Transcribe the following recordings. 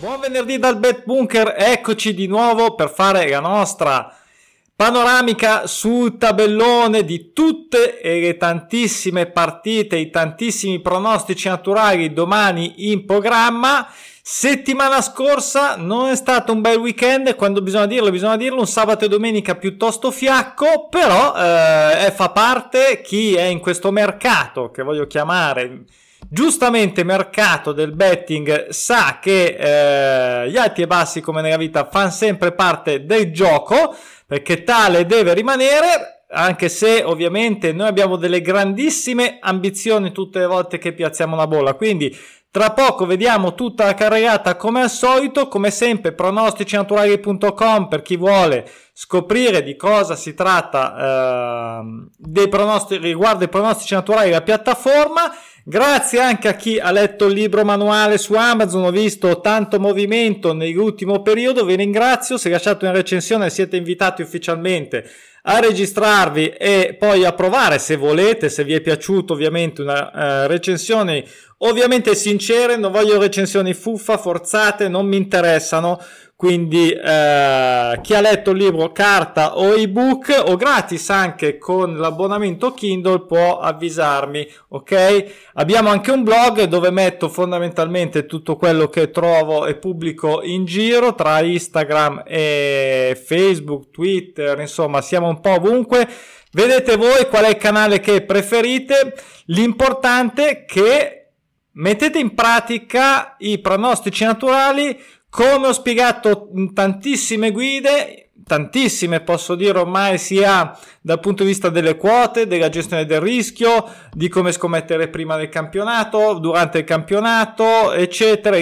buon venerdì dal Bet Bunker, eccoci di nuovo per fare la nostra panoramica sul tabellone di tutte le tantissime partite, i tantissimi pronostici naturali domani in programma. Settimana scorsa non è stato un bel weekend, quando bisogna dirlo, bisogna dirlo, un sabato e domenica piuttosto fiacco, però eh, fa parte chi è in questo mercato che voglio chiamare Giustamente mercato del betting sa che eh, gli alti e bassi come nella vita fanno sempre parte del gioco perché tale deve rimanere anche se ovviamente noi abbiamo delle grandissime ambizioni tutte le volte che piazziamo una bolla quindi tra poco vediamo tutta la carregata come al solito, come sempre pronosticinaturali.com per chi vuole scoprire di cosa si tratta eh, dei pronostici, riguardo i pronostici naturali la piattaforma. Grazie anche a chi ha letto il libro manuale su Amazon, ho visto tanto movimento nell'ultimo periodo, vi ringrazio, se lasciate una recensione siete invitati ufficialmente a registrarvi e poi a provare se volete, se vi è piaciuto ovviamente una uh, recensione ovviamente sincere, non voglio recensioni fuffa, forzate, non mi interessano, quindi eh, chi ha letto il libro carta o ebook o gratis anche con l'abbonamento Kindle può avvisarmi, ok? Abbiamo anche un blog dove metto fondamentalmente tutto quello che trovo e pubblico in giro tra Instagram e Facebook, Twitter, insomma, siamo un po' ovunque. Vedete voi qual è il canale che preferite. L'importante è che mettete in pratica i pronostici naturali come ho spiegato in tantissime guide, tantissime posso dire ormai sia dal punto di vista delle quote, della gestione del rischio, di come scommettere prima del campionato, durante il campionato, eccetera.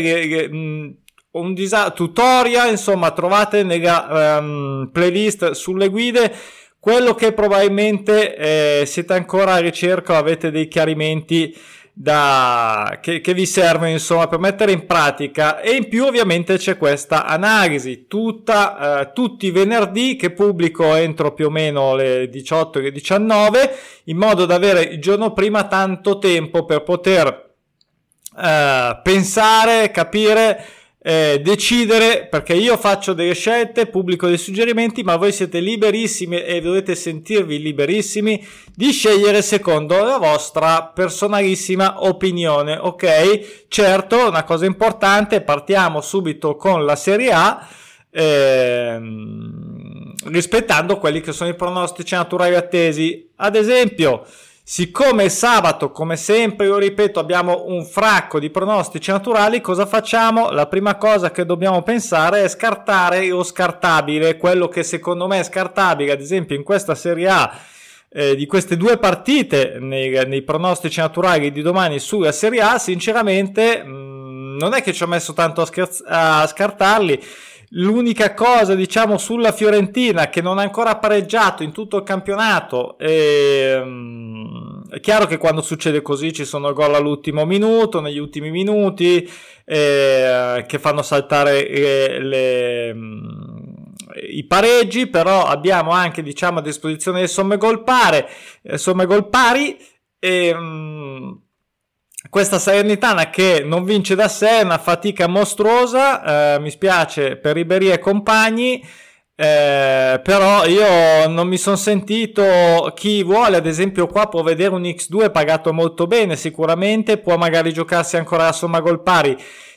Un disa- tutorial, insomma, trovate nella um, playlist sulle guide quello che probabilmente eh, siete ancora a ricerca o avete dei chiarimenti da, che, che, vi servono insomma per mettere in pratica. E in più ovviamente c'è questa analisi tutta, eh, tutti i venerdì che pubblico entro più o meno le 18 e le 19 in modo da avere il giorno prima tanto tempo per poter eh, pensare, capire eh, decidere perché io faccio delle scelte, pubblico dei suggerimenti, ma voi siete liberissimi e dovete sentirvi liberissimi di scegliere secondo la vostra personalissima opinione, ok? Certo, una cosa importante, partiamo subito con la Serie A. Ehm, rispettando quelli che sono i pronostici naturali attesi. Ad esempio, Siccome sabato, come sempre, io ripeto, abbiamo un fracco di pronostici naturali, cosa facciamo? La prima cosa che dobbiamo pensare è scartare lo scartabile, quello che secondo me è scartabile, ad esempio in questa Serie A eh, di queste due partite nei, nei, pronostici naturali di domani sulla Serie A, sinceramente mh, mm, non è che ci ho messo tanto a, scherz- a scartarli L'unica cosa, diciamo, sulla Fiorentina che non ha ancora pareggiato in tutto il campionato, è, um, è chiaro che quando succede così ci sono gol all'ultimo minuto, negli ultimi minuti, eh, che fanno saltare le, le, um, i pareggi, però abbiamo anche, diciamo, a disposizione le somme gol pari, eh, somme gol pari e... Questa Salernitana che non vince da sé è una fatica mostruosa, eh, mi spiace per Ribery e compagni, eh, però io non mi sono sentito chi vuole, ad esempio qua può vedere un X2 pagato molto bene sicuramente, può magari giocarsi ancora la somma gol pari.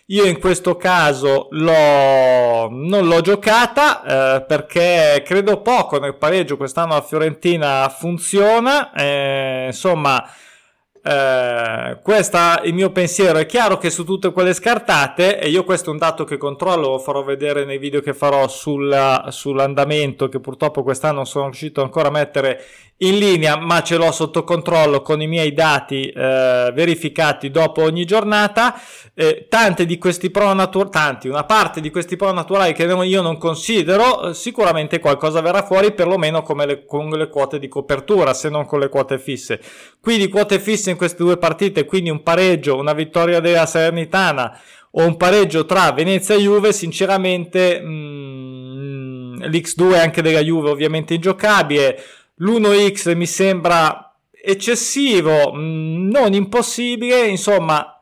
Io in questo caso l'ho, non l'ho giocata eh, perché credo poco nel pareggio quest'anno la Fiorentina funziona, eh, insomma eh, è il mio pensiero. È chiaro che su tutte quelle scartate, e io questo è un dato che controllo, lo farò vedere nei video che farò sulla, sull'andamento, che purtroppo quest'anno non sono riuscito ancora a mettere in linea, ma ce l'ho sotto controllo con i miei dati eh, verificati dopo ogni giornata. Eh, tante di questi pro naturali, tanti, una parte di questi pro naturali che io non considero, eh, sicuramente qualcosa verrà fuori, perlomeno le, con le quote di copertura, se non con le quote fisse. Quindi quote fisse in queste due partite, quindi un pareggio, una vittoria della Salernitana o un pareggio tra Venezia e Juve, sinceramente mh, mm, l'X2 anche della Juve ovviamente ingiocabile L'1x mi sembra eccessivo, mm, non impossibile, insomma,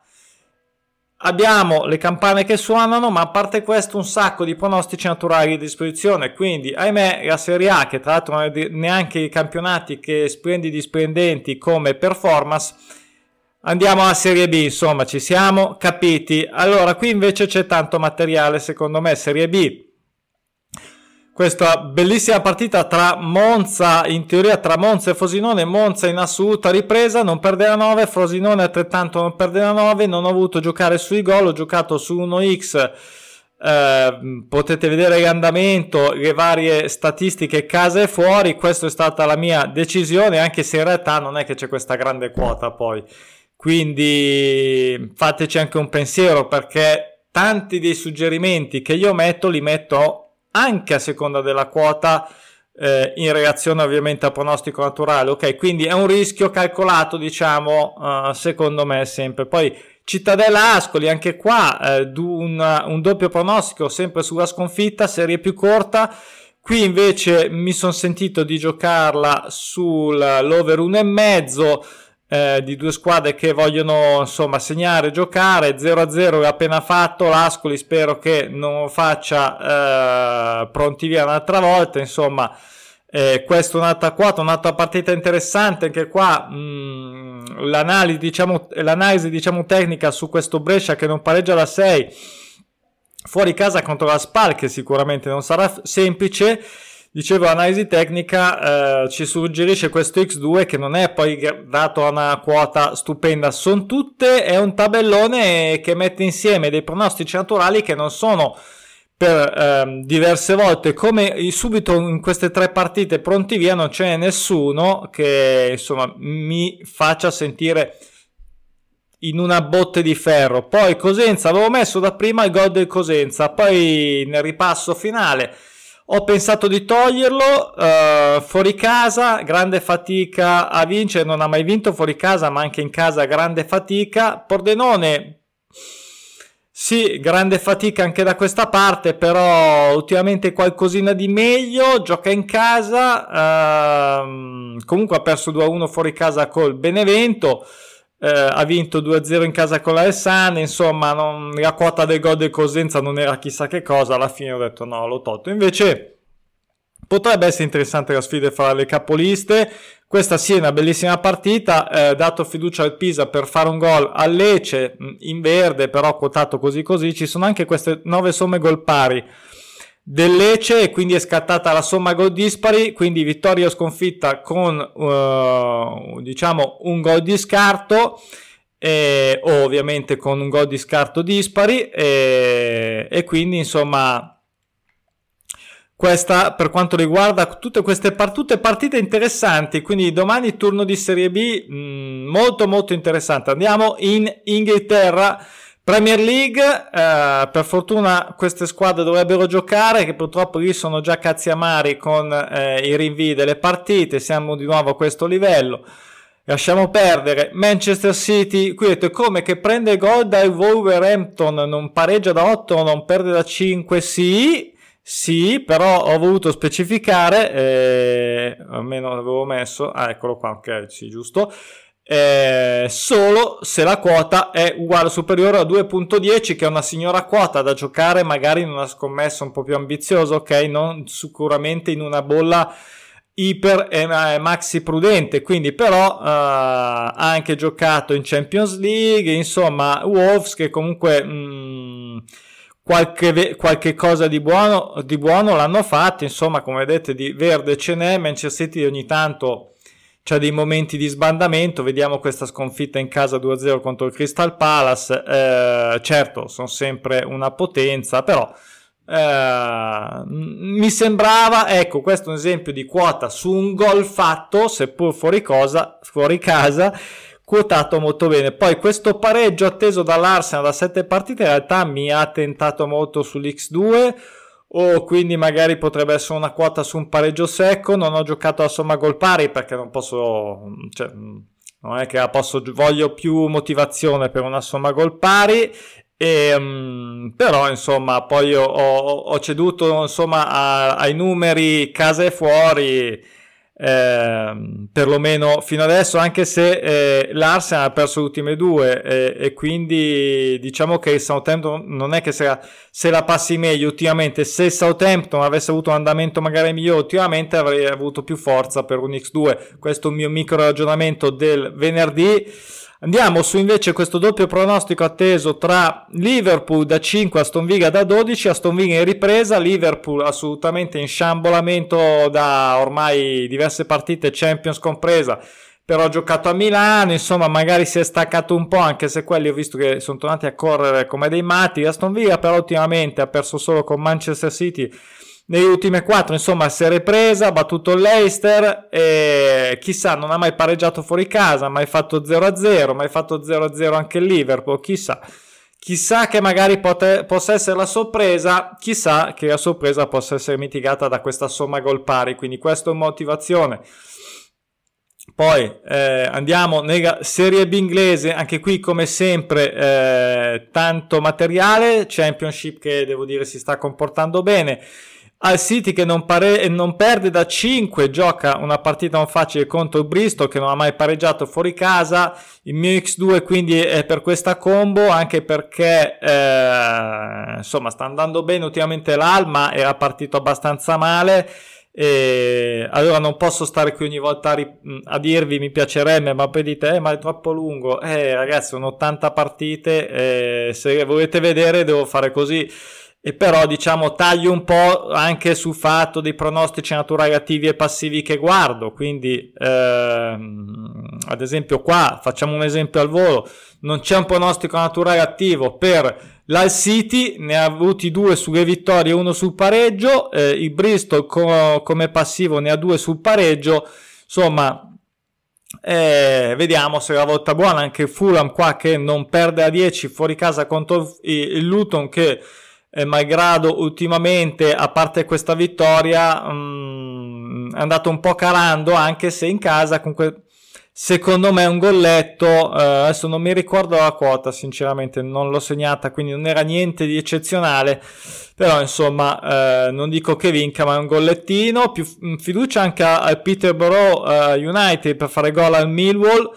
abbiamo le campane che suonano, ma a parte questo un sacco di pronostici naturali a disposizione, quindi ahimè la Serie A, che tra l'altro non è neanche i campionati che splendidi splendenti come performance, andiamo alla Serie B, insomma ci siamo capiti. Allora qui invece c'è tanto materiale secondo me, Serie B questa bellissima partita tra Monza, in teoria tra Monza e Frosinone, Monza in assoluta ripresa, non perde la 9, Frosinone altrettanto non perde la 9, non ho voluto giocare sui gol, ho giocato su 1x, eh, potete vedere l'andamento, le varie statistiche casa e fuori, questa è stata la mia decisione, anche se in realtà non è che c'è questa grande quota poi, quindi fateci anche un pensiero perché tanti dei suggerimenti che io metto li metto anche a seconda della quota eh, in reazione ovviamente al pronostico naturale. Ok, quindi è un rischio calcolato, diciamo, uh, secondo me sempre. Poi Cittadella Ascoli, anche qua eh, un, un doppio pronostico sempre sulla sconfitta, serie più corta. Qui invece mi sono sentito di giocarla sull'over 1,5 eh, di due squadre che vogliono insomma segnare, giocare. 0-0 è appena fatto. l'Ascoli spero che non faccia eh, pronti via un'altra volta. Insomma eh, questa è un'altra quota, un'altra partita interessante. Anche qua mh, mm, l'analisi, diciamo, l'analisi diciamo tecnica su questo Brescia che non pareggia da 6 fuori casa contro la Spal che sicuramente non sarà semplice Dicevo, analisi tecnica eh, ci suggerisce questo X2 che non è poi dato a una quota stupenda, sono tutte, è un tabellone che mette insieme dei pronostici naturali che non sono per eh, diverse volte. Come subito in queste tre partite pronti via non c'è nessuno che insomma mi faccia sentire in una botte di ferro. Poi Cosenza avevo messo da prima il gol del Cosenza poi nel ripasso finale ho pensato di toglierlo uh, fuori casa, grande fatica a vincere, non ha mai vinto fuori casa, ma anche in casa grande fatica. Pordenone, sì, grande fatica anche da questa parte, però ultimamente qualcosina di meglio, gioca in casa, uh, comunque ha perso 2-1 fuori casa col Benevento eh, ha vinto 2-0 in casa con l'Alessandria, insomma non, la quota del gol del Cosenza non era chissà che cosa, alla fine ho detto no, l'ho tolto. Invece potrebbe essere interessante la sfida fra le capoliste, questa sì è una bellissima partita, eh, dato fiducia al Pisa per fare un gol a Lecce mm, in verde, però quotato così così, ci sono anche queste 9 somme gol pari del Lecce e quindi è scattata la somma gol dispari, quindi vittoria o sconfitta con uh, diciamo un gol di scarto e, o ovviamente con un gol di scarto dispari e, e quindi insomma questa per quanto riguarda tutte queste partite, partite interessanti quindi domani turno di Serie B mh, mm, molto molto interessante. Andiamo in Inghilterra Premier League, eh, per fortuna queste squadre dovrebbero giocare, che purtroppo lì sono già cazzi amari con eh, i rinvii delle partite, siamo di nuovo a questo livello. Lasciamo perdere Manchester City, qui vedete come che prende gol dal Wolverhampton, non pareggia da 8, non perde da 5, sì, sì, però ho voluto specificare, eh, almeno l'avevo messo, ah eccolo qua, ok, sì, giusto, eh, solo se la quota è uguale o superiore a 2.10 che è una signora quota da giocare magari in una scommessa un po' più ambiziosa ok? Non sicuramente in una bolla iper e maxi prudente. Quindi però uh, ha anche giocato in Champions League insomma Wolves che comunque mh, mm, qualche, qualche cosa di buono, di buono l'hanno fatto. Insomma come vedete di verde ce n'è. Manchester City ogni tanto c'è dei momenti di sbandamento, vediamo questa sconfitta in casa 2-0 contro il Crystal Palace, eh, certo sono sempre una potenza, però eh, mi sembrava, ecco questo è un esempio di quota su un gol fatto, seppur fuori, cosa, fuori casa, quotato molto bene. Poi questo pareggio atteso dall'Arsenal da 7 partite in realtà mi ha tentato molto sull'X2 o quindi magari potrebbe essere una quota su un pareggio secco. Non ho giocato a somma gol pari perché non posso, cioè, non è che la posso, voglio più motivazione per una somma gol pari. E, um, però insomma poi ho, ho ceduto insomma a, ai numeri casa e fuori eh, perlomeno fino adesso, anche se eh, l'Arsenal ha perso le ultime due eh, e quindi diciamo che il Southampton non è che se la, se la passi meglio ultimamente, se il Southampton avesse avuto un andamento magari migliore ultimamente avrei avuto più forza per un X2, questo è il mio micro ragionamento del venerdì. Andiamo su invece questo doppio pronostico atteso tra Liverpool da 5 Aston Villa da 12, Aston Villa in ripresa, Liverpool assolutamente in sciambolamento da ormai diverse partite, Champions compresa, però ha giocato a Milano, insomma magari si è staccato un po' anche se quelli ho visto che sono tornati a correre come dei matti, Aston Villa però ultimamente ha perso solo con Manchester City nelle ultime quattro, insomma, si è ripresa, ha battuto l'Eister e chissà, non ha mai pareggiato fuori casa, mai fatto 0-0, mai fatto 0-0 anche il Liverpool, chissà. Chissà che magari pote- possa essere la sorpresa, chissà che la sorpresa possa essere mitigata da questa somma gol pari, quindi questa è motivazione. Poi eh, andiamo nella Serie B inglese, anche qui come sempre eh, tanto materiale, Championship che devo dire si sta comportando bene al City che non, pare- non, perde da 5, gioca una partita non facile contro il Bristol che non ha mai pareggiato fuori casa. Il mio X2 quindi è per questa combo, anche perché eh, insomma sta andando bene ultimamente l'Alma, era partito abbastanza male. E allora non posso stare qui ogni volta a, ri- a dirvi mi piacerebbe, ma poi dite, eh, ma è troppo lungo. Eh, ragazzi, sono 80 partite, eh, se volete vedere devo fare così e però diciamo taglio un po' anche sul fatto dei pronostici naturali attivi e passivi che guardo. Quindi ehm, ad esempio qua facciamo un esempio al volo. Non c'è un pronostico naturale attivo per l'Al City ne ha avuti due sulle vittorie uno sul pareggio. Eh, il Bristol co- come passivo ne ha due sul pareggio. Insomma eh, vediamo se è la volta buona. Anche Fulham qua che non perde a 10 fuori casa contro il Luton che eh, malgrado ultimamente, a parte questa vittoria, mh, mm, è andato un po' calando, anche se in casa comunque secondo me un golletto, eh, adesso non mi ricordo la quota, sinceramente non l'ho segnata, quindi non era niente di eccezionale, però insomma eh, non dico che vinca, ma è un gollettino, più mm, fiducia anche al Peterborough eh, United per fare gol al Millwall,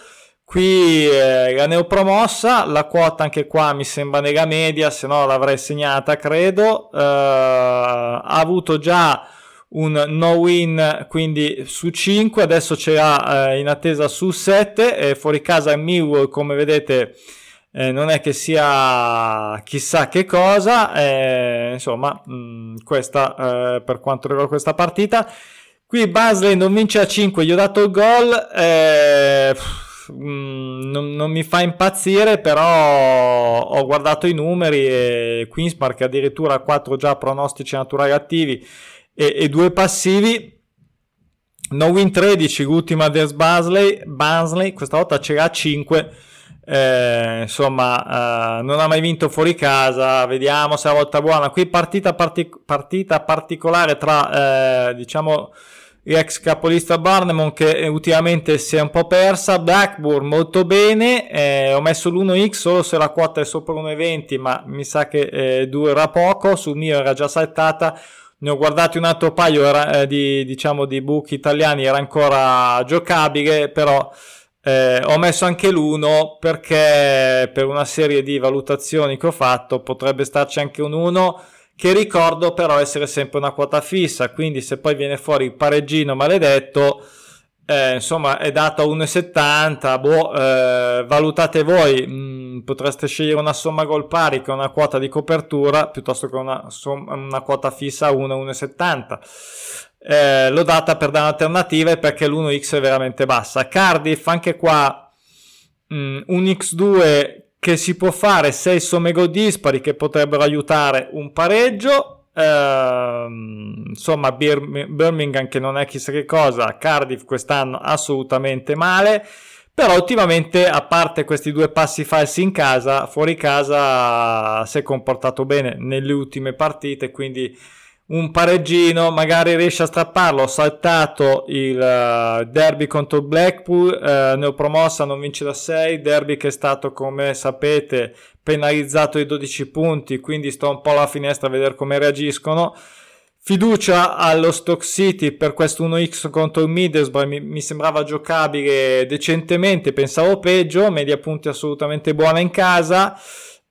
Qui eh, la neopromossa, la quota anche qua mi sembra nella media, se no l'avrei segnata credo. Eh, ha avuto già un no win quindi su 5, adesso ce l'ha eh, in attesa su 7 e fuori casa Millwall come vedete eh, non è che sia chissà che cosa, eh, insomma mh, mm, questa eh, per quanto riguarda questa partita. Qui Basley non vince a 5, gli ho dato il gol. Eh, Mm, non, non, mi fa impazzire, però ho guardato i numeri e Queenspark addirittura ha 4 già pronostici naturali attivi e, e 2 passivi. No win 13, l'ultima del Basley, Bansley, questa volta ce l'ha 5. Eh, insomma, eh, non ha mai vinto fuori casa. Vediamo se è la volta buona. Qui partita, partic- partita particolare tra, eh, diciamo, ex capolista Barnemon che ultimamente si è un po' persa, Blackburn molto bene, eh, ho messo l'1x solo se la quota è sopra 1,20 ma mi sa che eh, durerà poco, sul mio era già saltata, ne ho guardati un altro paio era, eh, di, diciamo, di book italiani, era ancora giocabile, però eh, ho messo anche l'1 perché per una serie di valutazioni che ho fatto potrebbe starci anche un 1 che ricordo però essere sempre una quota fissa, quindi se poi viene fuori il pareggino maledetto, eh, insomma è dato a 1,70, boh, eh, valutate voi, mm, potreste scegliere una somma gol pari che una quota di copertura piuttosto che una, somma, una quota fissa a 1,70. Eh, l'ho data per dare un'alternativa perché l'1x è veramente bassa. Cardiff anche qua mh, mm, un x2 che si può fare 6 somme dispari che potrebbero aiutare un pareggio. Ehm, insomma, Bir- Birmingham che non è chissà che cosa, Cardiff quest'anno assolutamente male. Però ultimamente, a parte questi due passi falsi in casa, fuori casa si è comportato bene nelle ultime partite, quindi un pareggino, magari riesce a strapparlo. Ho saltato il uh, derby contro il Blackpool, ho promossa, non vince da 6. Derby che è stato, come sapete, penalizzato di 12 punti, quindi sto un po' alla finestra a vedere come reagiscono. Fiducia allo Stock City per questo 1x contro il Middlesbrough mi, mi, sembrava giocabile decentemente, pensavo peggio, media punti assolutamente buona in casa.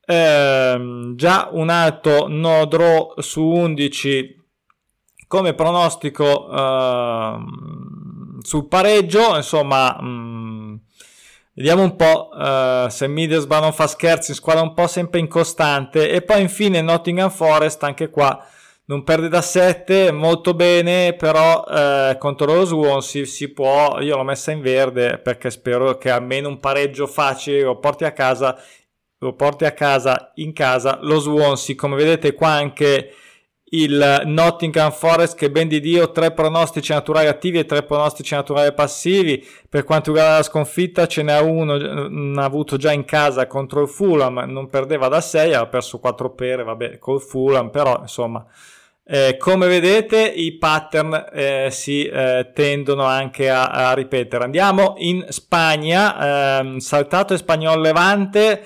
Eh, già un alto no draw su 11 come pronostico eh, sul pareggio, insomma, mh, mm, vediamo un po' uh, se Middlesbrough non fa scherzi, squadra un po' sempre incostante. E poi infine Nottingham Forest, anche qua non perde da 7, molto bene, però eh, contro lo Swansea si può, io l'ho messa in verde perché spero che almeno un pareggio facile lo porti a casa, lo porti a casa in casa lo Swansea, come vedete qua anche il Nottingham Forest che ben di Dio tre pronostici naturali attivi e tre pronostici naturali passivi. Per quanto riguarda la sconfitta ce n'è uno ha avuto già in casa contro il Fulham non perdeva da 6 ha perso 4 pere vabbè col Fulham però insomma eh, come vedete i pattern eh, si eh, tendono anche a, a, ripetere. Andiamo in Spagna ehm, saltato Espagnol Levante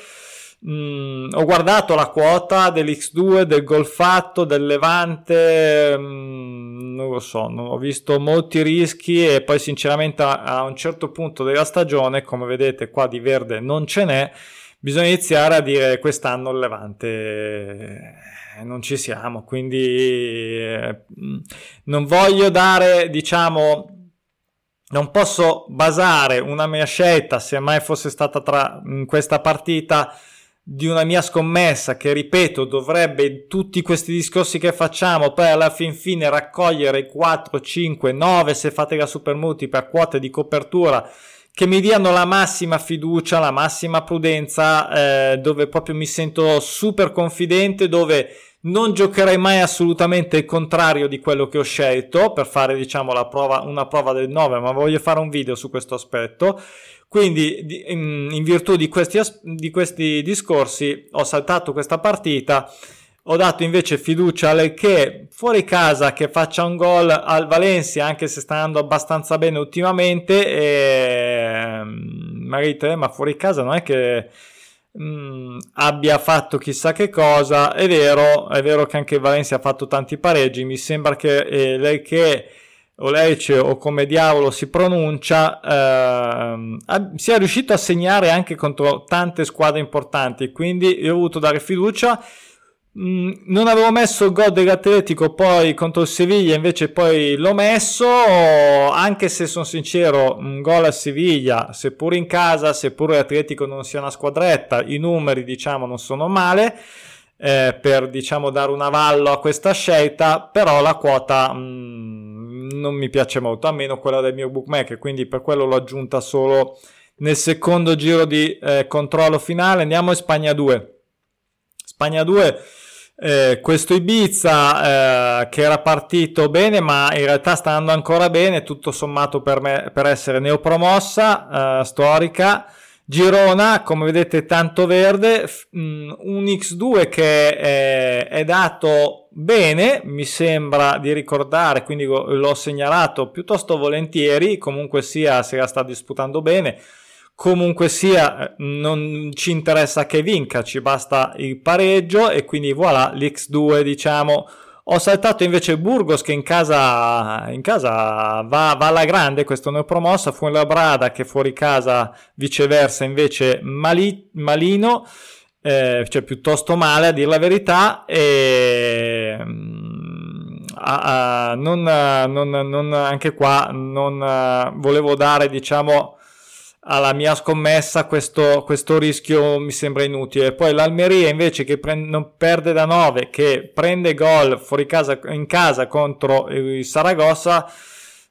Mm, ho guardato la quota dell'X2, del Golfatto, del Levante, mm, non lo so, non ho visto molti rischi e poi sinceramente a, a, un certo punto della stagione, come vedete qua di verde non ce n'è, bisogna iniziare a dire quest'anno il Levante eh, non ci siamo, quindi eh, non voglio dare, diciamo, non posso basare una mia scelta, se mai fosse stata tra in questa partita, di una mia scommessa che ripeto dovrebbe tutti questi discorsi che facciamo poi alla fin fine raccogliere 4, 5, 9 se fate la super per quote di copertura che mi diano la massima fiducia, la massima prudenza, eh, dove proprio mi sento super confidente, dove non giocherei mai assolutamente il contrario di quello che ho scelto per fare diciamo prova, una prova del 9, ma voglio fare un video su questo aspetto. Quindi in, virtù di questi, di questi discorsi ho saltato questa partita ho dato invece fiducia al che fuori casa che faccia un gol al Valencia anche se sta andando abbastanza bene ultimamente e Marite ma fuori casa non è che mh, mm, abbia fatto chissà che cosa. È vero è vero che anche Valencia ha fatto tanti pareggi. Mi sembra che eh, lei che o Lecce o come diavolo si pronuncia, ehm, sia riuscito a segnare anche contro tante squadre importanti, quindi io ho voluto dare fiducia. Mm, non avevo messo il gol dell'Atletico poi contro il Seviglia, invece poi l'ho messo, anche se sono sincero, un gol a Seviglia, seppur in casa, seppur l'Atletico non sia una squadretta, i numeri diciamo non sono male. Eh, per diciamo dare un avallo a questa scelta, però la quota mh, mm, non mi piace molto, a meno quella del mio bookmaker, quindi per quello l'ho aggiunta solo nel secondo giro di eh, controllo finale. Andiamo in Spagna 2. Spagna 2, eh, questo Ibiza eh, che era partito bene, ma in realtà sta andando ancora bene, tutto sommato per me per essere neopromossa, eh, storica. Girona, come vedete, tanto verde, mm, un X2 che è, è, dato bene, mi sembra di ricordare, quindi l'ho segnalato piuttosto volentieri, comunque sia, se la sta disputando bene, comunque sia, non ci interessa che vinca, ci basta il pareggio e quindi voilà, l'X2 diciamo. Ho saltato invece Burgos che in casa, in casa va, va, alla grande, questo ne ho promossa, fu la Brada che fuori casa viceversa invece mali, malino, eh, cioè piuttosto male a dire la verità e mm, a, a, non, non, non, anche qua non volevo dare diciamo alla mia scommessa questo, questo, rischio mi sembra inutile. Poi l'Almeria invece che pre- non perde da 9, che prende gol fuori casa, in casa contro il Saragossa,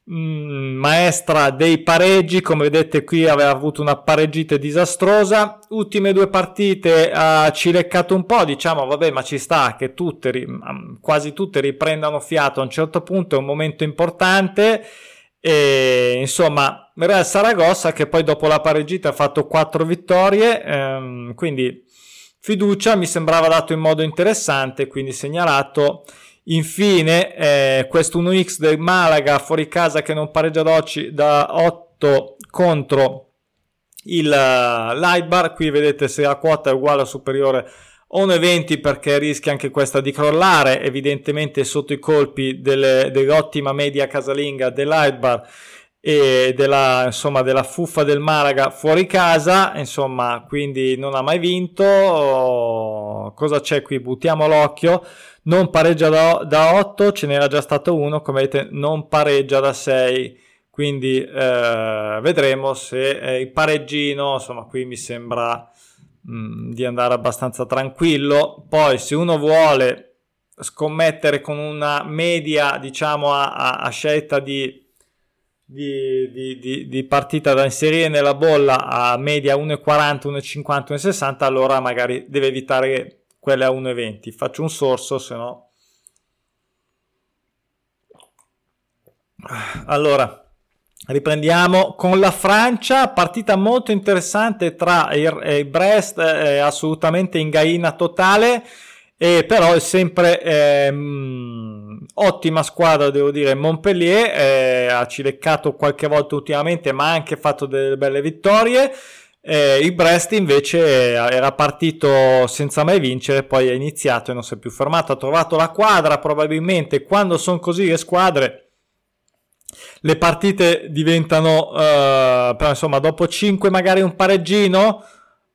mh, mm, maestra dei pareggi, come vedete qui aveva avuto una pareggita disastrosa. Ultime due partite ha cileccato un po', diciamo vabbè ma ci sta che tutte, quasi tutte riprendano fiato a un certo punto, è un momento importante e insomma, Real Saragossa che poi dopo la pareggita ha fatto 4 vittorie, ehm, quindi fiducia mi sembrava dato in modo interessante, quindi segnalato. Infine, eh, questo 1x del Malaga fuori casa che non pareggia da 8 contro il uh, Lightbar. Qui vedete se la quota è uguale o superiore 1,20 perché rischia anche questa di crollare, evidentemente sotto i colpi delle, dell'ottima media casalinga dell'Aidbar e della, insomma, della fuffa del Malaga fuori casa, insomma, quindi non ha mai vinto. Cosa c'è qui? Buttiamo l'occhio. Non pareggia da, da 8, ce n'era già stato uno, come vedete, non pareggia da 6. Quindi eh, vedremo se eh, il pareggino, insomma, qui mi sembra mh, di andare abbastanza tranquillo. Poi se uno vuole scommettere con una media, diciamo a, a, a scelta di, di, di, di, di, partita da inserire nella bolla a media 1,40, 1,50, 1,60, allora magari deve evitare quelle a 1,20. Faccio un sorso, se no... Allora, Riprendiamo con la Francia, partita molto interessante tra il, il Brest, eh, assolutamente in gaina totale, eh, però è sempre ehm, ottima squadra, devo dire. Montpellier eh, ha cileccato qualche volta ultimamente, ma ha anche fatto delle belle vittorie. Eh, il Brest invece era partito senza mai vincere, poi è iniziato e non si è più fermato. Ha trovato la quadra, probabilmente quando sono così le squadre le partite diventano, uh, insomma, dopo 5 magari un pareggino,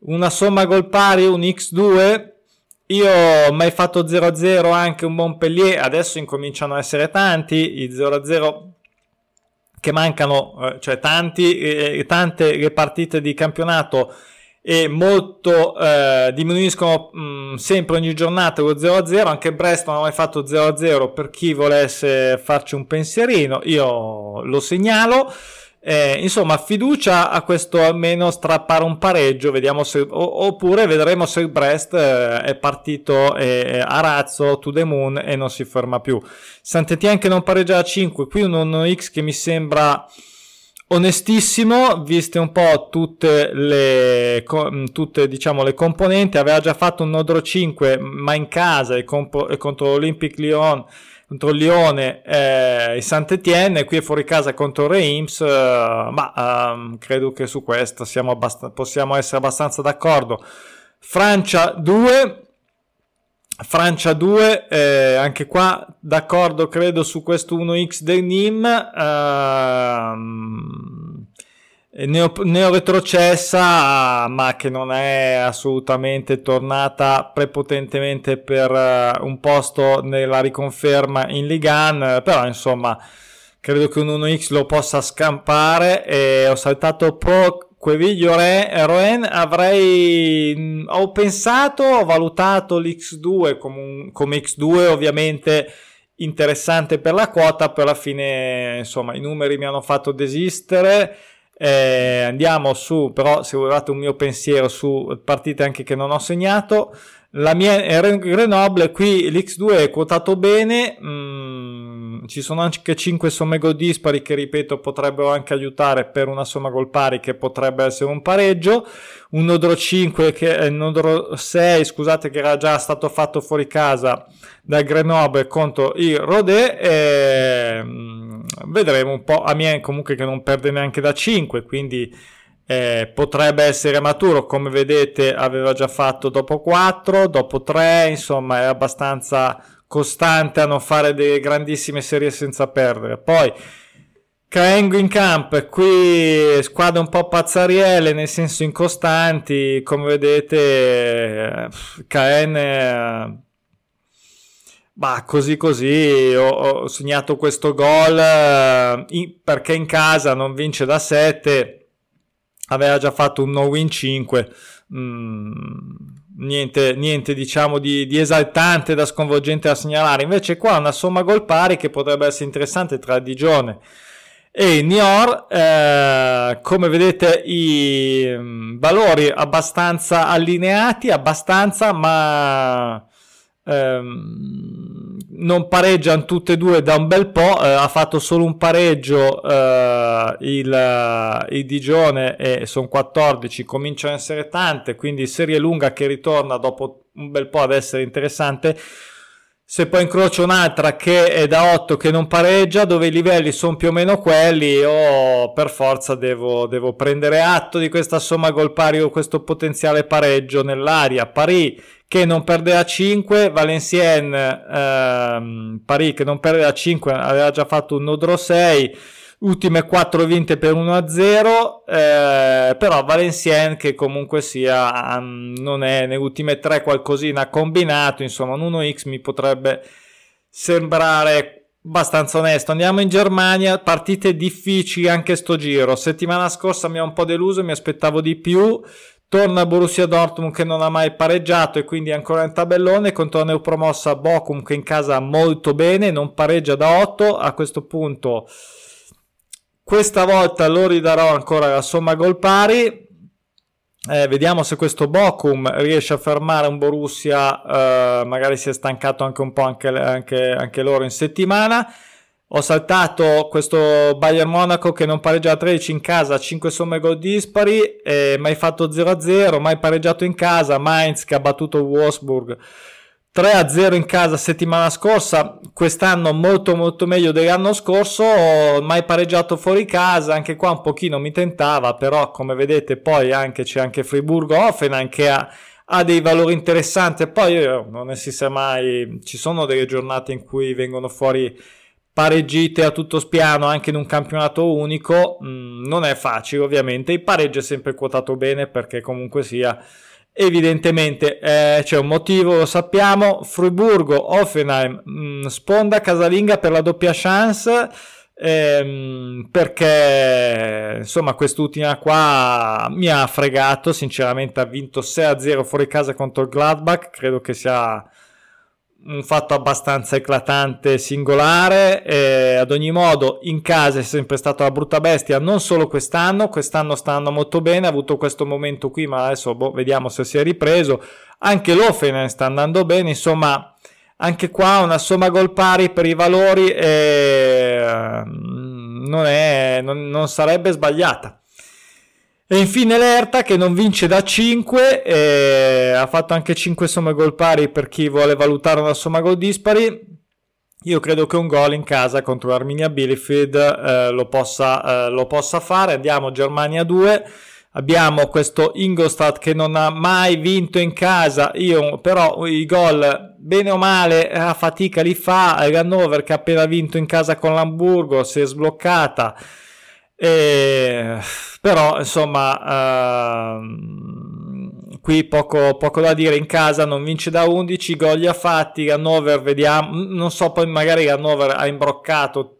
una somma gol pari, un x2. Io ho mai fatto 0-0 anche un Montpellier, adesso incominciano a essere tanti, i 0-0 che mancano, eh, cioè tanti, eh, tante le partite di campionato e molto eh, diminuiscono mh, mm, sempre ogni giornata lo 0-0 anche Brest non ha mai fatto 0-0 per chi volesse farci un pensierino io lo segnalo. Eh, insomma fiducia a questo almeno strappare un pareggio vediamo se o, oppure vedremo se il Brest eh, è partito a razzo to the moon e non si ferma più. Sant'Etienne che non pareggia a 5 qui un 1x che mi sembra onestissimo, viste un po' tutte le, tutte, diciamo, le componenti, aveva già fatto un Nodro 5, ma in casa e, compo, e contro l'Olympic Lyon, contro Lione eh, e Saint-Etienne, qui è fuori casa contro Reims, eh, ma eh, credo che su questo abbast- possiamo essere abbastanza d'accordo. Francia 2, Francia 2, eh, anche qua d'accordo credo su questo 1x del NIM. Ehm, ne, ho, retrocessa, ma che non è assolutamente tornata prepotentemente per uh, un posto nella riconferma in Ligan, però insomma credo che un 1x lo possa scampare e ho saltato Pro Queviglio Roen avrei mm, ho pensato, ho valutato l'X2 come, come X2 ovviamente interessante per la quota, poi alla fine insomma i numeri mi hanno fatto desistere. Eh, andiamo su, però se volevate un mio pensiero su partite anche che non ho segnato, la mia è Grenoble, qui l'X2 è quotato bene, mm, ci sono anche 5 somme gol dispari che ripeto potrebbero anche aiutare per una somma gol pari che potrebbe essere un pareggio, un Nodro 5 che è Nodro 6, scusate che era già stato fatto fuori casa da Grenoble contro il Rodé e mm, vedremo un po', a me comunque che non perde neanche da 5, quindi eh, potrebbe essere maturo, come vedete aveva già fatto dopo 4, dopo 3, insomma è abbastanza costante a non fare delle grandissime serie senza perdere. Poi Caengo in camp, qui squadre un po' pazzarielle, nel senso incostanti, come vedete Caen... Eh, bah, così così, ho, ho segnato questo gol eh, perché in casa non vince da 7 aveva già fatto un no win 5 mm, niente, niente diciamo di, di, esaltante da sconvolgente da segnalare. Invece qua una somma gol pari che potrebbe essere interessante tra Digione e Nior. Eh, come vedete i mm, valori abbastanza allineati abbastanza ma ehm, non pareggiano tutte e due da un bel po', eh, ha fatto solo un pareggio eh, il, eh, il, Digione e sono 14, cominciano a essere tante, quindi serie lunga che ritorna dopo un bel po' ad essere interessante. Se poi incrocio un'altra che è da 8 che non pareggia, dove i livelli sono più o meno quelli, io per forza devo, devo prendere atto di questa somma gol pari o questo potenziale pareggio nell'aria. Paris che non perde a 5, Valenciennes ehm, Paris che non perde a 5, aveva già fatto un Nodro 6 ultime 4 vinte per 1-0, eh, però Valenciennes che comunque sia um, non è nelle ultime 3 qualcosina combinato, insomma un 1x mi potrebbe sembrare abbastanza onesto. Andiamo in Germania, partite difficili anche sto giro. Settimana scorsa mi ha un po' deluso, mi aspettavo di più. Torna Borussia Dortmund che non ha mai pareggiato e quindi ancora in tabellone contro la neopromossa Bochum che in casa molto bene, non pareggia da 8. A questo punto questa volta lo ridarò ancora la somma gol pari. Eh, vediamo se questo Bochum riesce a fermare un Borussia, eh, magari si è stancato anche un po' anche, anche, anche, loro in settimana. Ho saltato questo Bayern Monaco che non pareggia a 13 in casa, 5 somme gol dispari, eh, mai fatto 0-0, mai pareggiato in casa, Mainz che ha battuto Wolfsburg 3-0 in casa settimana scorsa, quest'anno molto molto meglio dell'anno scorso, mai pareggiato fuori casa, anche qua un pochino mi tentava, però come vedete poi anche, c'è anche Friburgo-Offenheim che ha, ha, dei valori interessanti, poi eh, non ne si sa mai, ci sono delle giornate in cui vengono fuori pareggite a tutto spiano anche in un campionato unico, mm, non è facile ovviamente, il pareggio è sempre quotato bene perché comunque sia Evidentemente eh, c'è un motivo, lo sappiamo. Friburgo, Offenheim, mm, sponda casalinga per la doppia chance. Ehm, perché insomma quest'ultima qua mi ha fregato sinceramente ha vinto 6-0 fuori casa contro il Gladbach credo che sia un fatto abbastanza eclatante, singolare. Eh, ad ogni modo, in casa è sempre stata la brutta bestia, non solo quest'anno. Quest'anno sta andando molto bene. Ha avuto questo momento qui, ma adesso boh, vediamo se si è ripreso. Anche l'Offenen sta andando bene. Insomma, anche qua una somma gol pari per i valori eh, non, è, non, non sarebbe sbagliata. E infine l'Erta che non vince da 5, eh, ha fatto anche 5 somme gol pari per chi vuole valutare una somma gol dispari. Io credo che un gol in casa contro l'Arminia Bielefeld eh, lo, possa, eh, lo possa fare. Andiamo Germania 2. Abbiamo questo Ingolstadt che non ha mai vinto in casa. Io però i gol, bene o male, a fatica li fa. Hannover che ha appena vinto in casa con l'Hamburgo, si è sbloccata. E, però insomma uh, qui poco, poco, da dire in casa non vince da 11 gol li ha fatti Hannover vediamo non so poi magari Hannover ha imbroccato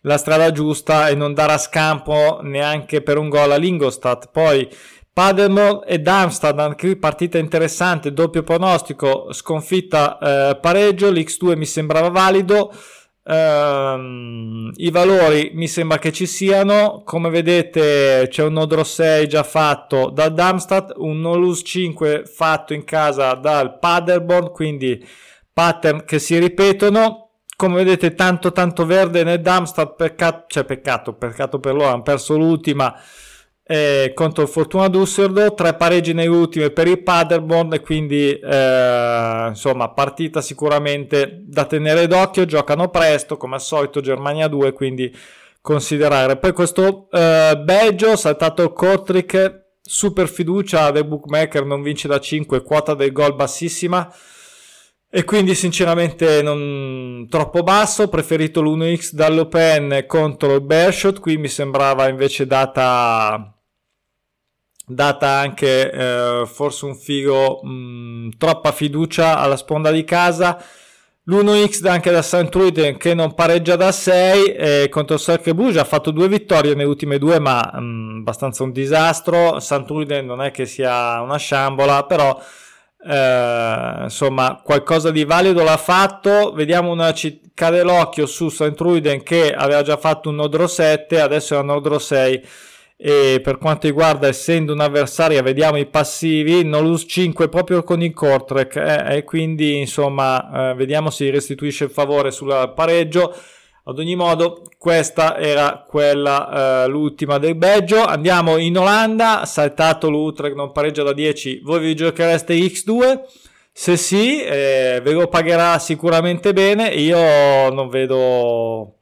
la strada giusta e non darà scampo neanche per un gol a Lingostad poi Paderborn e Darmstadt anche qui partita interessante doppio pronostico sconfitta eh, pareggio l'X2 mi sembrava valido Uh, I valori mi sembra che ci siano, come vedete c'è un Nodro 6 già fatto dal Darmstadt, un Nolus 5 fatto in casa dal Paderborn, quindi pattern che si ripetono. Come vedete tanto tanto verde nel Darmstadt, peccato, cioè peccato, peccato per loro, hanno perso l'ultima eh, contro Fortuna Düsseldorf, tre pareggi nelle ultime per il Paderborn quindi eh, insomma partita sicuramente da tenere d'occhio, giocano presto come al solito Germania 2 quindi considerare. Poi questo eh, Belgio saltato Kotrick, super fiducia del bookmaker, non vince da 5, quota del gol bassissima. E quindi sinceramente non troppo basso, preferito l'1x dall'Open contro il Bearshot, qui mi sembrava invece data data anche eh, forse un figo mh, mm, troppa fiducia alla sponda di casa. L'1x anche da Santruiden che non pareggia da 6 e contro Cercle Bruges ha fatto due vittorie nelle ultime due ma mh, mm, abbastanza un disastro. Santruiden non è che sia una sciambola però eh, insomma qualcosa di valido l'ha fatto. Vediamo una cade l'occhio su Santruiden che aveva già fatto un Nodro 7 adesso è un Nodro 6 e per quanto riguarda essendo un'avversaria vediamo i passivi Nolus 5 proprio con il Kortrek eh, e quindi insomma eh, vediamo se restituisce il favore sul pareggio. Ad ogni modo questa era quella eh, l'ultima del Belgio. Andiamo in Olanda saltato l'Utrecht non pareggia da 10 voi vi giochereste X2 Se sì, eh, ve lo pagherà sicuramente bene. Io non vedo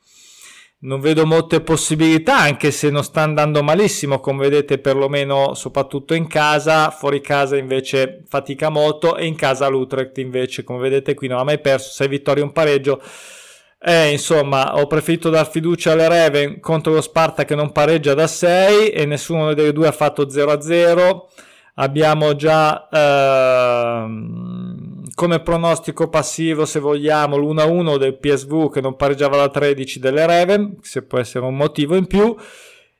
non vedo molte possibilità, anche se non sta andando malissimo, come vedete, perlomeno soprattutto in casa, fuori casa invece fatica molto e in casa l'Utrecht invece, come vedete qui non ha mai perso, 6 vittorie un pareggio. Eh, insomma, ho preferito dar fiducia alle Reven contro lo Sparta che non pareggia da 6 e nessuno dei due ha fatto 0-0. Abbiamo già ehm, come pronostico passivo, se vogliamo, l'1-1 del PSV che non pareggiava da 13 delle Reven, se può essere un motivo in più.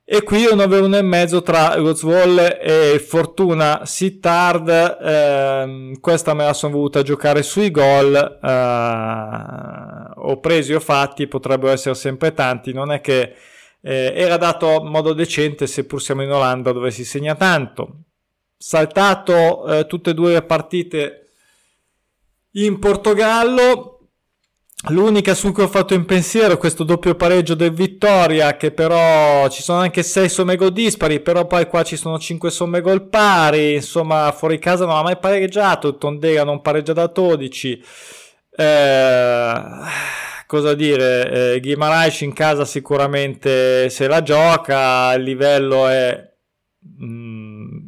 E qui un 9-1,5 tra Rozwolle e Fortuna Sittard. Eh, questa me la sono voluta giocare sui gol. Eh, ho presi o fatti, potrebbero essere sempre tanti. Non è che eh, era dato in modo decente, seppur siamo in Olanda dove si segna tanto. Saltato eh, tutte e due le partite in Portogallo. L'unica su cui ho fatto in pensiero è questo doppio pareggio del Vittoria, che però ci sono anche 6 somme gol dispari, però poi qua ci sono 5 somme gol pari, insomma fuori casa non ha mai pareggiato, il Tondega non pareggia da 12. Eh, cosa dire, eh, Guimaraes in casa sicuramente se la gioca, il livello è... Mm,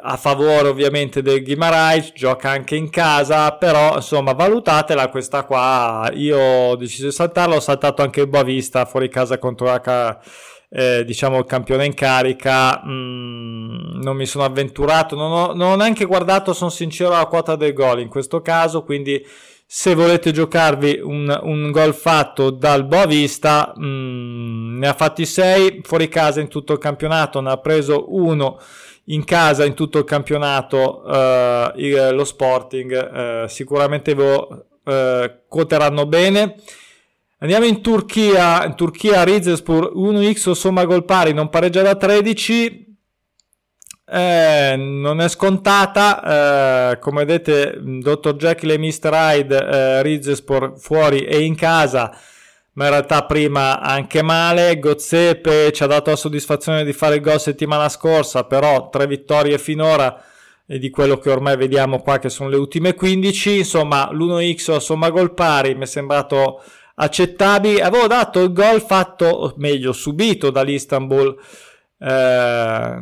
a favore ovviamente del Guimaraes, gioca anche in casa, però insomma valutatela questa qua, io ho deciso di saltarla, ho saltato anche il Boavista fuori casa contro la eh, diciamo il campione in carica, mm, non mi sono avventurato, non ho, non ho neanche guardato, sono sincero, la quota del gol in questo caso, quindi se volete giocarvi un, un gol fatto dal Boavista, mm, ne ha fatti 6 fuori casa in tutto il campionato, ne ha preso uno in casa in tutto il campionato uh, il, lo Sporting uh, sicuramente lo uh, quoteranno bene andiamo in Turchia in Turchia Rizespur 1x o somma gol pari non pareggia da 13 eh, non è scontata eh, come vedete Dr. Jekyll e Mr. Hyde eh, Rizespor fuori e in casa ma in realtà prima anche male. Gozzepe ci ha dato la soddisfazione di fare il gol settimana scorsa, però tre vittorie finora e di quello che ormai vediamo qua che sono le ultime 15. Insomma, l'1x a somma gol pari mi è sembrato accettabile. Avevo dato il gol fatto, meglio, subito dall'Istanbul. Eh,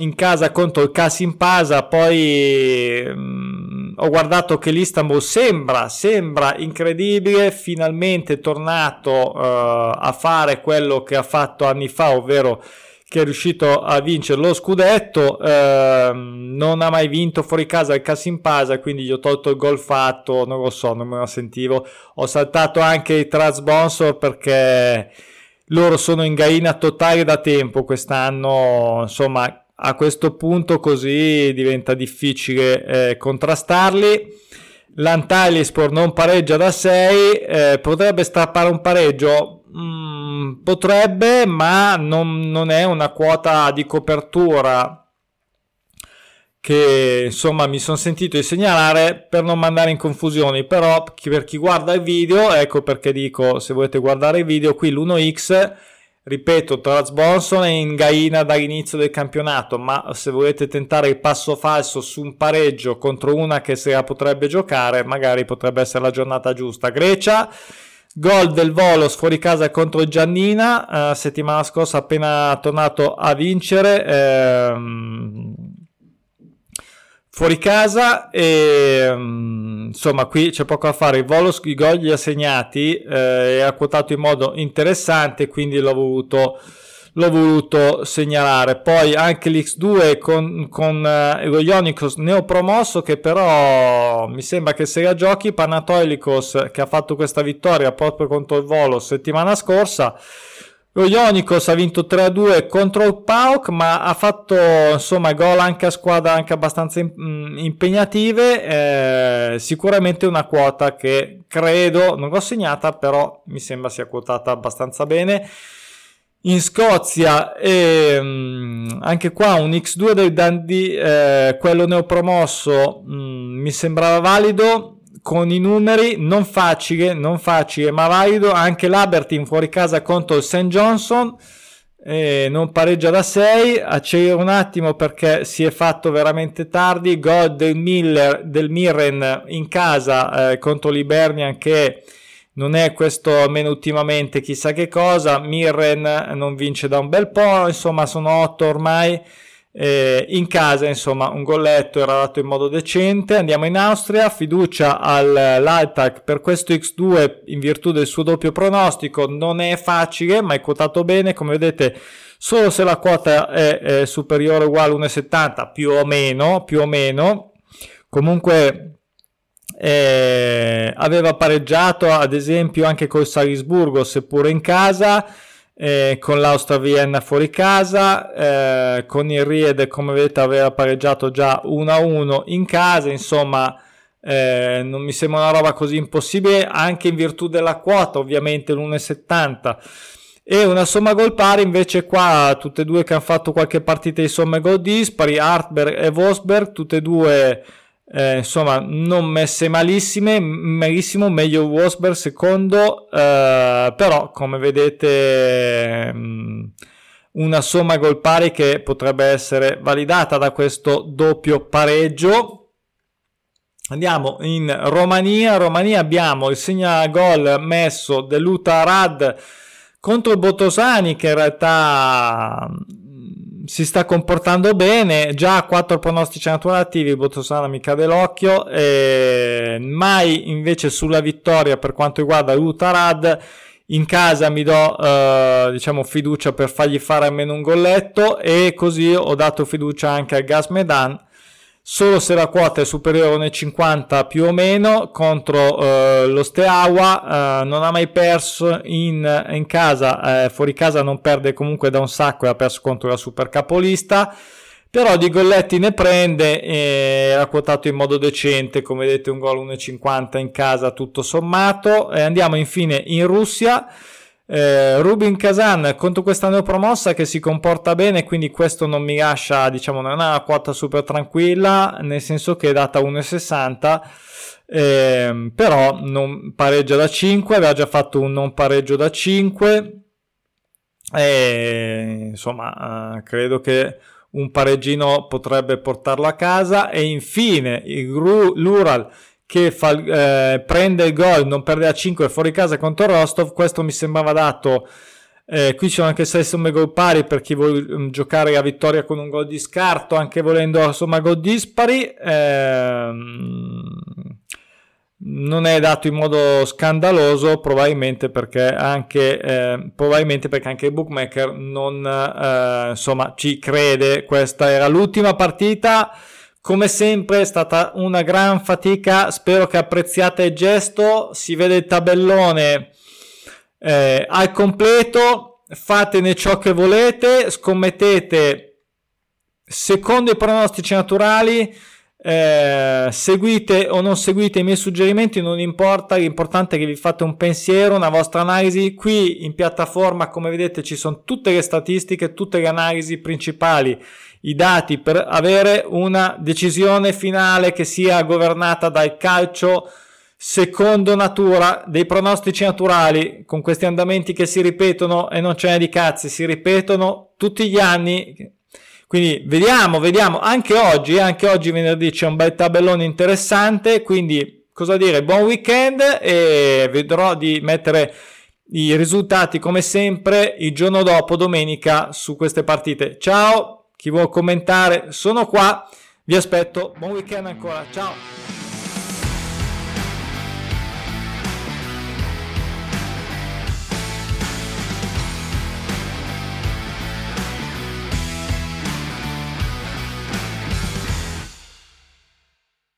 in casa contro il Kasim Pasa, poi mm, ho guardato che l'Istanbul sembra, sembra incredibile, finalmente tornato uh, a fare quello che ha fatto anni fa, ovvero che è riuscito a vincere lo scudetto, uh, non ha mai vinto fuori casa il Kasim Pasa, quindi gli ho tolto il gol fatto, non lo so, non me lo sentivo, ho saltato anche i Transbonsor perché loro sono in gaina totale da tempo quest'anno, insomma a questo punto così diventa difficile eh, contrastarli. L'Antalispor non pareggia da 6, eh, potrebbe strappare un pareggio? Mm, potrebbe, ma non, non, è una quota di copertura che insomma mi sono sentito di segnalare per non mandare in confusioni. Però per chi guarda il video, ecco perché dico se volete guardare il video, qui l'1x ripeto, Traz Bonson è in gaina dall'inizio del campionato, ma se volete tentare il passo falso su un pareggio contro una che se la potrebbe giocare, magari potrebbe essere la giornata giusta. Grecia, gol del Volos fuori casa contro Giannina, eh, settimana scorsa appena tornato a vincere. Ehm, fuori casa e mm, insomma qui c'è poco a fare. Il volo i gol li ha segnati eh, ha quotato in modo interessante quindi l'ho voluto l'ho voluto segnalare. Poi anche l'X2 con, con eh, lo Ionikos neopromosso che però mi sembra che se la giochi. Panatoilikos che ha fatto questa vittoria proprio contro il volo settimana scorsa lo Ionicos ha vinto 3-2 contro il PAOK, ma ha fatto insomma gol anche a squadre anche abbastanza mm, impegnative. Eh, sicuramente una quota che credo, non l'ho segnata, però mi sembra sia quotata abbastanza bene. In Scozia, eh, anche qua un X2 del Dundee, eh, quello neopromosso, mh, mm, mi sembrava valido con i numeri non facile, non facile, ma valido anche l'Abertin fuori casa contro il St. Johnson. eh, non pareggia da 6, accelero un attimo perché si è fatto veramente tardi, gol del, Miller, del Mirren in casa eh, contro l'Ibernian che non è questo almeno ultimamente chissà che cosa, Mirren non vince da un bel po', insomma sono 8 ormai, eh, in casa insomma un golletto era dato in modo decente. Andiamo in Austria fiducia all'Altac per questo X2 in virtù del suo doppio pronostico. Non è facile ma è quotato bene. Come vedete solo se la quota è, è superiore o uguale a 1,70 più o meno più o meno. Comunque eh, aveva pareggiato ad esempio anche col Salisburgo seppure in casa eh, con l'Austria Vienna fuori casa, eh, con il Ried come vedete aveva pareggiato già 1-1 in casa, insomma eh, non mi sembra una roba così impossibile anche in virtù della quota ovviamente l'1,70 e una somma gol pari invece qua tutte e due che hanno fatto qualche partita di somme gol dispari Hartberg e Vosberg tutte e due eh, insomma non messe malissime malissimo meglio Wolfsburg secondo eh, però come vedete mm, una somma gol pari che potrebbe essere validata da questo doppio pareggio. Andiamo in Romania. Romania abbiamo il segna gol messo dell'Uta Rad contro Botosani che in realtà si sta comportando bene, già quattro pronostici naturativi, Bottosana mi cade l'occhio, mai invece sulla vittoria per quanto riguarda l'Utarad, in casa mi do eh, diciamo fiducia per fargli fare almeno un golletto e così ho dato fiducia anche al Gas Medan solo se la quota è superiore a 1,50 più o meno contro eh, lo Steaua eh, non ha mai perso in, in casa eh, fuori casa non perde comunque da un sacco e ha perso contro la super capolista però di golletti ne prende e ha quotato in modo decente come vedete un gol 1,50 in casa tutto sommato. E andiamo infine in Russia eh, Rubin Kazan contro questa neopromossa che si comporta bene, quindi questo non mi lascia, diciamo, non è una quota super tranquilla, nel senso che è data 1,60. Eh, però non pareggia da 5, aveva già fatto un non pareggio da 5 e insomma eh, credo che un pareggino potrebbe portarlo a casa e infine l'Ural che fa, eh, prende il gol, non perde a 5 fuori casa contro Rostov, questo mi sembrava dato. Eh, qui sono anche 6 somme gol pari per chi vuole um, giocare a vittoria con un gol di scarto, anche volendo insomma gol dispari. Eh, non è dato in modo scandaloso, probabilmente perché anche, eh, probabilmente perché anche il bookmaker non eh, insomma, ci crede. Questa era l'ultima partita come sempre è stata una gran fatica, spero che apprezziate il gesto, si vede il tabellone eh, al completo, fatene ciò che volete, scommettete secondo i pronostici naturali, eh, seguite o non seguite i miei suggerimenti, non importa, l'importante è che vi fate un pensiero, una vostra analisi. Qui in piattaforma, come vedete, ci sono tutte le statistiche, tutte le analisi principali i dati per avere una decisione finale che sia governata dal calcio secondo natura dei pronostici naturali con questi andamenti che si ripetono e non ce n'è di cazzi si ripetono tutti gli anni. Quindi vediamo vediamo. Anche oggi anche oggi venerdì c'è un bel tabellone interessante quindi cosa dire? Buon weekend e vedrò di mettere i risultati come sempre il giorno dopo domenica su queste partite. Ciao chi vuole commentare sono qua. Vi aspetto. Buon weekend ancora. Ciao.